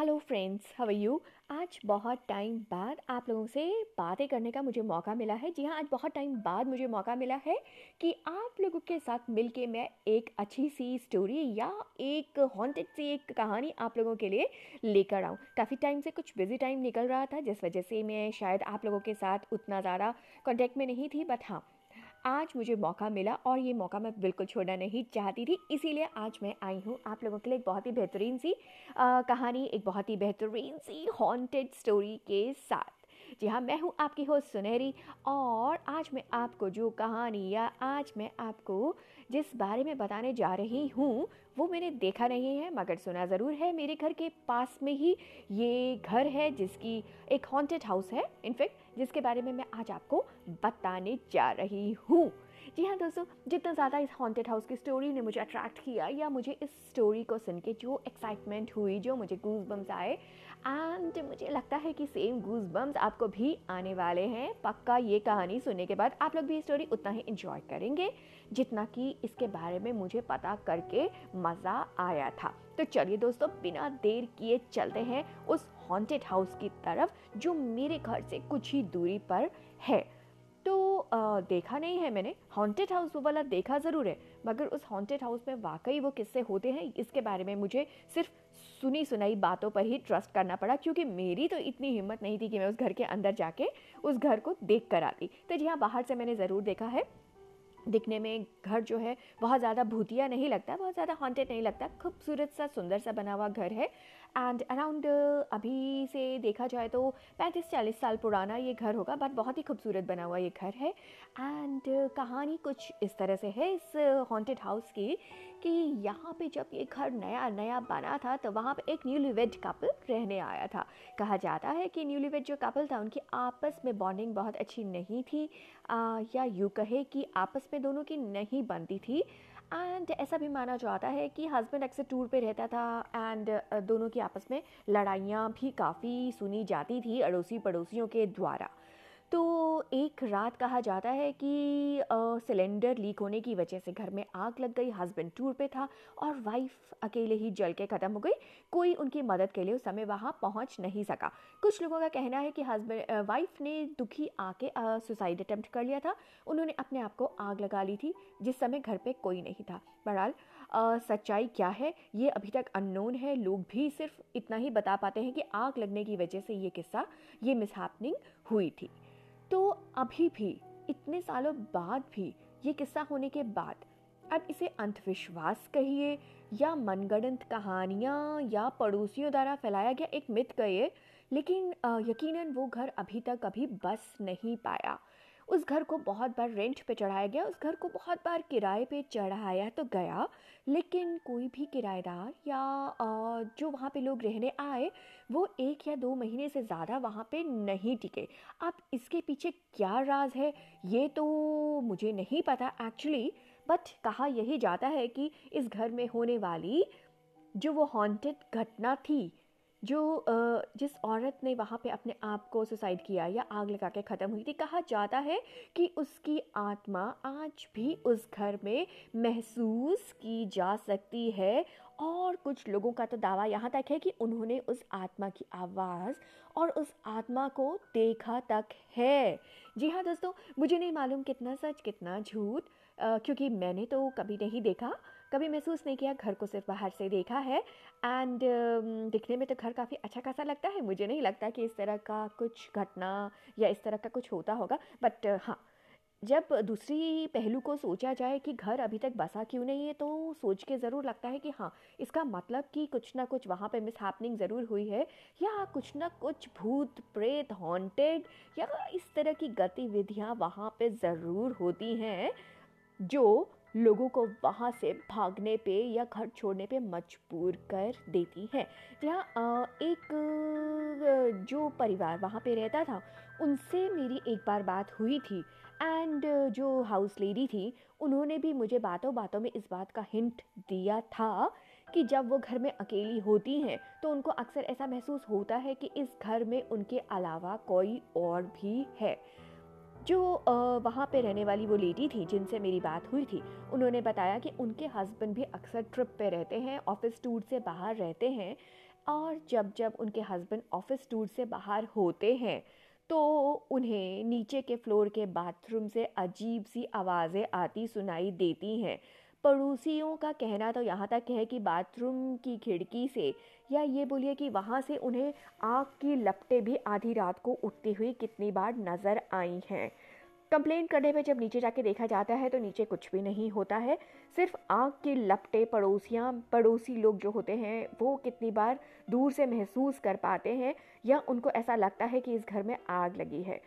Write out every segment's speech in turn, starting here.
Hello friends are you आज बहुत time बाद आप लोगों से बातें करने का मुझे मौका मिला है। जी हाँ आज बहुत टाइम बाद मुझे मौका मिला है कि आप लोगों के साथ मिलके मैं एक अच्छी सी स्टोरी या एक हॉन्टेड सी एक कहानी आप लोगों के लिए लेकर आऊँ। काफ़ी टाइम से कुछ बिज़ी टाइम निकल रहा था, जिस वजह से मैं शायद आप लोगों के साथ उतना ज़्यादा कॉन्टेक्ट में नहीं थी बट हाँ आज मुझे मौका मिला और ये मौका मैं बिल्कुल छोड़ना नहीं चाहती थी इसीलिए आज मैं आई हूँ आप लोगों के लिए एक बहुत ही बेहतरीन सी आ, कहानी एक बहुत ही बेहतरीन सी हॉन्टेड स्टोरी के साथ। जी हाँ मैं हूँ आपकी हो सुनहरी और आज मैं आपको जो कहानी या आज मैं आपको जिस बारे में बताने जा रही हूँ वो मैंने देखा नहीं है मगर सुना ज़रूर है। मेरे घर के पास में ही ये घर है जिसकी एक हॉन्टेड हाउस है। इनफैक्ट जिसके बारे में मैं आज आपको बताने जा रही हूँ। जी हाँ दोस्तों, जितना ज़्यादा इस हॉन्टेड हाउस की स्टोरी ने मुझे अट्रैक्ट किया या मुझे इस स्टोरी को सुन के जो एक्साइटमेंट हुई, जो मुझे गूज बम्स आए एंड मुझे लगता है कि सेम गूज बम्स आपको भी आने वाले हैं। पक्का ये कहानी सुनने के बाद आप लोग भी ये स्टोरी उतना ही इन्जॉय करेंगे, जितना कि इसके बारे में मुझे पता करके मज़ा आया था। तो चलिए दोस्तों, बिना देर किए चलते हैं उस हॉन्टेड हाउस की तरफ़ जो मेरे घर से कुछ ही दूरी पर है। तो आ, देखा नहीं है मैंने। हॉन्टेड हाउस वो वाला देखा ज़रूर है मगर उस हॉन्टेड हाउस में वाकई वो किस्से होते हैं इसके बारे में मुझे सिर्फ़ सुनी सुनाई बातों पर ही ट्रस्ट करना पड़ा क्योंकि मेरी तो इतनी हिम्मत नहीं थी कि मैं उस घर के अंदर जाके उस घर को देख कर आती तो जी हाँ बाहर से मैंने ज़रूर देखा है। दिखने में घर जो है बहुत ज़्यादा भूतिया नहीं लगता बहुत ज़्यादा हॉन्टेड नहीं लगता खूबसूरत सा सुंदर सा बना हुआ घर है। एंड अराउंड अभी से देखा जाए तो पैंतीस चालीस साल पुराना ये घर होगा बट बहुत ही खूबसूरत बना हुआ ये घर है। एंड कहानी कुछ इस तरह से है इस हॉन्टेड हाउस की कि यहाँ पे जब ये घर नया नया बना था तो वहाँ पे एक न्यूली वेड कपल रहने आया था। कहा जाता है कि न्यूली वेड जो कपल था उनकी आपस में बॉन्डिंग बहुत अच्छी नहीं थी। आ, या यूँ कहे कि आपस में दोनों की नहीं बनती थी। एंड ऐसा भी माना जाता है कि हस्बैंड अक्सर टूर पे रहता था एंड दोनों की आपस में लड़ाइयाँ भी काफ़ी सुनी जाती थी अड़ोसी पड़ोसियों के द्वारा। तो एक रात कहा जाता है कि सिलेंडर लीक होने की वजह से घर में आग लग गई, हस्बैंड टूर पे था और वाइफ अकेले ही जल के ख़त्म हो गई। कोई उनकी मदद के लिए उस समय वहाँ पहुँच नहीं सका। कुछ लोगों का कहना है कि हस्बैंड वाइफ ने दुखी आके सुसाइड अटैम्प्ट कर लिया था। उन्होंने अपने आप को आग लगा ली थी, जिस समय घर पे कोई नहीं था। बहरहाल सच्चाई क्या है, ये अभी तक अननोन है। लोग भी सिर्फ़ इतना ही बता पाते हैं कि आग लगने की वजह से ये किस्सा, ये मिस हुई थी। तो अभी भी, इतने सालों बाद भी ये किस्सा होने के बाद, अब इसे अंधविश्वास कहिए या मनगढ़ंत कहानियाँ या पड़ोसियों द्वारा फैलाया गया एक मिथ कहिए, लेकिन यकीनन वो घर अभी तक अभी बस नहीं पाया। उस घर को बहुत बार रेंट पे चढ़ाया गया, उस घर को बहुत बार किराए पे चढ़ाया तो गया, लेकिन कोई भी किराएदार या जो वहाँ पे लोग रहने आए, वो एक या दो महीने से ज़्यादा वहाँ पे नहीं टिके। अब इसके पीछे क्या राज है, ये तो मुझे नहीं पता एक्चुअली बट कहा यही जाता है कि इस घर में होने वाली जो वो हॉन्टेड घटना थी जो जिस औरत ने वहाँ पे अपने आप को सुसाइड किया या आग लगा के ख़त्म हुई थी, कहा जाता है कि उसकी आत्मा आज भी उस घर में महसूस की जा सकती है। और कुछ लोगों का तो दावा यहाँ तक है कि उन्होंने उस आत्मा की आवाज़ और उस आत्मा को देखा तक है। जी हाँ दोस्तों, मुझे नहीं मालूम कितना सच, कितना झूठ क्योंकि मैंने तो कभी नहीं देखा कभी महसूस नहीं किया घर को सिर्फ़ बाहर से देखा है। एंड uh, दिखने में तो घर काफ़ी अच्छा खासा लगता है। मुझे नहीं लगता कि इस तरह का कुछ घटना या इस तरह का कुछ होता होगा। बट uh, हाँ जब दूसरी पहलू को सोचा जाए कि घर अभी तक बसा क्यों नहीं है तो सोच के ज़रूर लगता है कि हाँ इसका मतलब कि कुछ ना कुछ वहाँ पे मिस हैपनिंग ज़रूर हुई है। या कुछ ना कुछ भूत प्रेत हॉन्टेड या इस तरह की गतिविधियाँ वहाँ पे ज़रूर होती हैं। जो लोगों को वहाँ से भागने पे या घर छोड़ने पे मजबूर कर देती है। जहाँ एक जो परिवार वहाँ पे रहता था, उनसे मेरी एक बार बात हुई थी। एंड, जो हाउस लेडी थी, उन्होंने भी मुझे बातों बातों में इस बात का हिंट दिया था कि जब वो घर में अकेली होती हैं तो उनको अक्सर ऐसा महसूस होता है कि इस घर में उनके अलावा कोई और भी है। जो वहाँ पे रहने वाली वो लेडी थी जिनसे मेरी बात हुई थी, उन्होंने बताया कि उनके हस्बैंड भी अक्सर ट्रिप पे रहते हैं ऑफ़िस टूर से बाहर रहते हैं और जब जब उनके हस्बैंड ऑफ़िस टूर से बाहर होते हैं तो उन्हें नीचे के फ्लोर के बाथरूम से अजीब सी आवाज़ें आती सुनाई देती हैं। पड़ोसियों का कहना तो यहाँ तक है कि बाथरूम की खिड़की से, या ये बोलिए कि वहाँ से उन्हें आग की लपटें भी आधी रात को उठती हुई कितनी बार नज़र आई हैं। कंप्लेन करने पे जब नीचे जाके देखा जाता है तो नीचे कुछ भी नहीं होता है। सिर्फ़ आग के लपटे पड़ोसियाँ, पड़ोसी लोग जो होते हैं, वो कितनी बार दूर से महसूस कर पाते हैं, या उनको ऐसा लगता है कि इस घर में आग लगी है।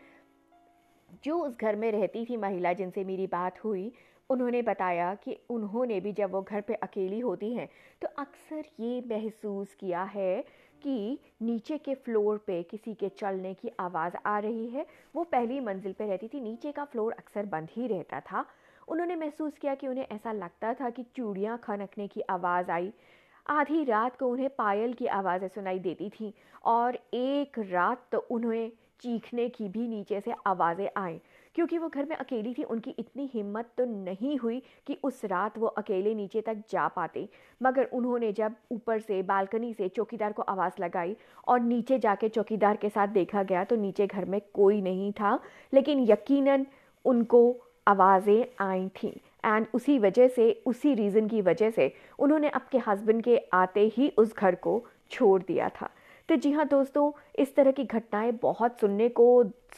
जो उस घर में रहती थी महिला जिनसे मेरी बात हुई उन्होंने बताया कि उन्होंने भी जब वो घर पे अकेली होती हैं तो अक्सर ये महसूस किया है कि नीचे के फ्लोर पे किसी के चलने की आवाज़ आ रही है। वो पहली मंजिल पे रहती थी, नीचे का फ्लोर अक्सर बंद ही रहता था। उन्होंने महसूस किया कि उन्हें ऐसा लगता था कि चूड़ियाँ खनकने की आवाज़ आई। आधी रात को उन्हें पायल की आवाज़ें सुनाई देती थी और एक रात तो उन्हें चीखने की भी नीचे से आवाज़ें आईं। क्योंकि वो घर में अकेली थी, उनकी इतनी हिम्मत तो नहीं हुई कि उस रात वो अकेले नीचे तक जा पाते। मगर उन्होंने जब ऊपर से, बालकनी से चौकीदार को आवाज़ लगाई और नीचे जाके चौकीदार के साथ देखा गया तो नीचे घर में कोई नहीं था, लेकिन यकीनन उनको आवाज़ें आई थीं। एंड उसी वजह से, उसी रीज़न की वजह से उन्होंने आपके हस्बैंड के आते ही उस घर को छोड़ दिया था। तो जी हाँ दोस्तों, इस तरह की घटनाएँ बहुत सुनने को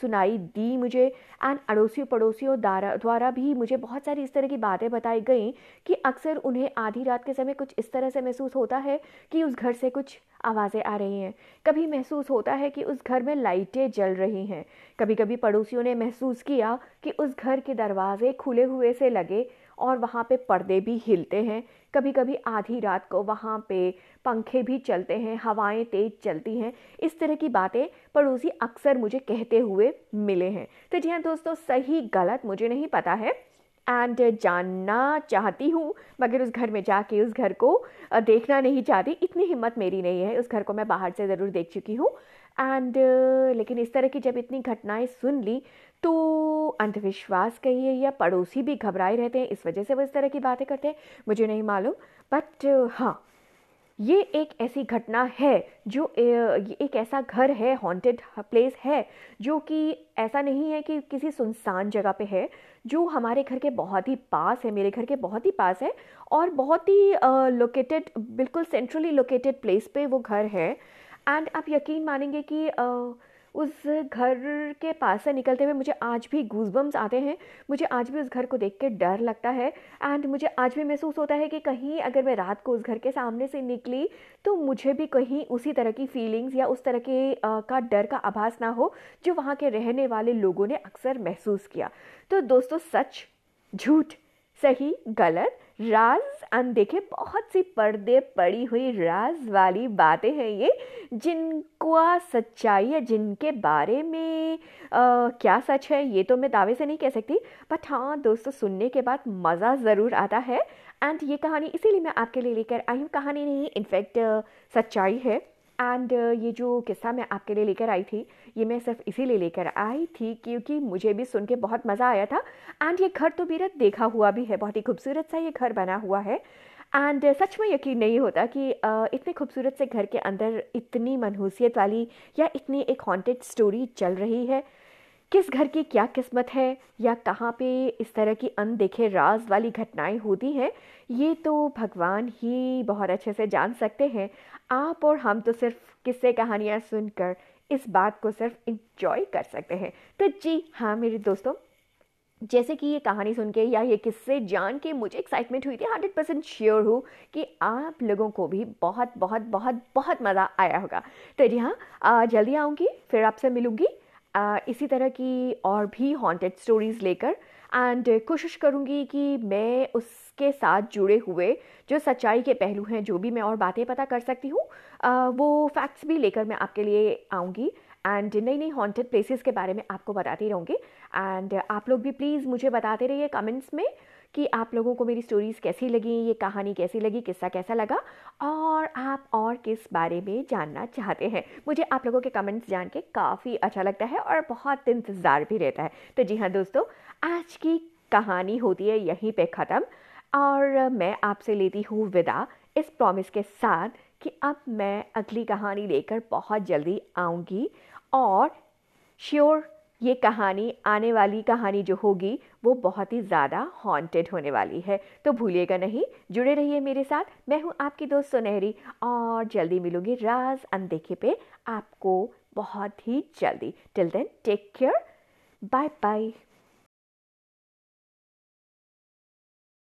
सुनाई दी मुझे एंड अड़ोसियों पड़ोसियों द्वारा भी मुझे बहुत सारी इस तरह की बातें बताई गई कि अक्सर उन्हें आधी रात के समय कुछ इस तरह से महसूस होता है कि उस घर से कुछ आवाज़ें आ रही हैं। कभी महसूस होता है कि उस घर में लाइटें जल रही हैं। कभी कभी पड़ोसियों ने महसूस किया कि उस घर के दरवाजे खुले हुए से लगे और वहाँ पे पर्दे भी हिलते हैं। कभी कभी आधी रात को वहाँ पे पंखे भी चलते हैं, हवाएँ तेज चलती हैं। इस तरह की बातें पड़ोसी अक्सर मुझे कहते हुए मिले हैं। तो जी हाँ दोस्तों, सही गलत मुझे नहीं पता है। एंड जानना चाहती हूँ, मगर उस घर में जाके, उस घर को देखना नहीं चाहती। इतनी हिम्मत मेरी नहीं है, उस घर को मैं बाहर से ज़रूर देख चुकी हूँ। एंड लेकिन इस तरह की जब इतनी घटनाएँ सुन ली तो अंधविश्वास कहिए या पड़ोसी भी घबराए रहते हैं इस वजह से वो इस तरह की बातें करते हैं मुझे नहीं मालूम। बट हाँ ये एक ऐसी घटना है जो एक ऐसा घर है हॉन्टेड प्लेस है जो कि ऐसा नहीं है कि किसी सुनसान जगह पे है जो हमारे घर के बहुत ही पास है मेरे घर के बहुत ही पास है और बहुत ही लोकेटेड बिल्कुल सेंट्रली लोकेटेड प्लेस पे वो घर है। एंड आप यकीन मानेंगे कि uh, उस घर के पास से निकलते हुए मुझे आज भी गूजबम्स आते हैं। मुझे आज भी उस घर को देख के डर लगता है एंड मुझे आज भी महसूस होता है कि कहीं अगर मैं रात को उस घर के सामने से निकली तो मुझे भी कहीं उसी तरह की फीलिंग्स या उस तरह के आ, का डर का आभास ना हो जो वहाँ के रहने वाले लोगों ने अक्सर महसूस किया। तो दोस्तों सच झूठ सही गलत राज अनदेखे बहुत सी पर्दे पड़ी हुई राज वाली बातें हैं ये जिनको सच्चाई है जिनके बारे में आ, क्या सच है ये तो मैं दावे से नहीं कह सकती बट हाँ दोस्तों सुनने के बाद मज़ा ज़रूर आता है एंड ये कहानी इसीलिए मैं आपके लिए लेकर आई हूँ कहानी नहीं इनफैक्ट सच्चाई है। एंड uh, ये जो किस्सा मैं आपके लिए लेकर आई थी ये मैं सिर्फ़ इसी लिए लेकर आई थी क्योंकि मुझे भी सुन के बहुत मज़ा आया था। एंड ये घर तो मेरा देखा हुआ भी है बहुत ही खूबसूरत सा ये घर बना हुआ है। एंड uh, सच में यकीन नहीं होता कि uh, इतने खूबसूरत से घर के अंदर इतनी मनहूसियत वाली या इतनी एक हॉन्टेड स्टोरी चल रही है। किस घर की क्या किस्मत है या कहाँ पे इस तरह की अनदेखे राज वाली घटनाएँ होती हैं, ये तो भगवान ही बहुत अच्छे से जान सकते हैं। आप और हम तो सिर्फ़ किस्से कहानियाँ सुनकर इस बात को सिर्फ़ इंजॉय कर सकते हैं। तो जी हाँ मेरे दोस्तों, जैसे कि ये कहानी सुन के या ये किस्से जान के मुझे एक्साइटमेंट हुई थी हंड्रेड परसेंट श्योर हूँ कि आप लोगों को भी बहुत बहुत बहुत बहुत मज़ा आया होगा। तो जी हाँ जल्दी आऊँगी, फिर आपसे मिलूँगी। इसी तरह की और भी हॉन्टेड स्टोरीज़ लेकर। एंड कोशिश करूँगी कि मैं उसके साथ जुड़े हुए जो सच्चाई के पहलू हैं, जो भी मैं और बातें पता कर सकती हूँ वो फैक्ट्स भी लेकर मैं आपके लिए आऊँगी। एंड नई नई हॉन्टेड प्लेसेस के बारे में आपको बताती रहूँगी। एंड आप लोग भी प्लीज़ मुझे बताते रहिए कमेंट्स में। कि आप लोगों को मेरी स्टोरीज़ कैसी लगी, ये कहानी कैसी लगी, किस्सा कैसा लगा और आप और किस बारे में जानना चाहते हैं। मुझे आप लोगों के कमेंट्स जान के काफ़ी अच्छा लगता है और बहुत इंतज़ार भी रहता है। तो जी हाँ दोस्तों, आज की कहानी होती है यहीं पे ख़त्म और मैं आपसे लेती हूँ विदा। इस प्रॉमिस के साथ कि अब मैं अगली कहानी लेकर बहुत जल्दी आऊँगी और श्योर ये कहानी, आने वाली कहानी जो होगी, वो बहुत ही ज़्यादा हॉन्टेड होने वाली है। तो भूलिएगा नहीं, जुड़े रहिए मेरे साथ। मैं हूँ आपकी दोस्त सुनहरी, और जल्दी मिलूँगी राज अनदेखे पे आपको बहुत ही जल्दी। Till then take care bye bye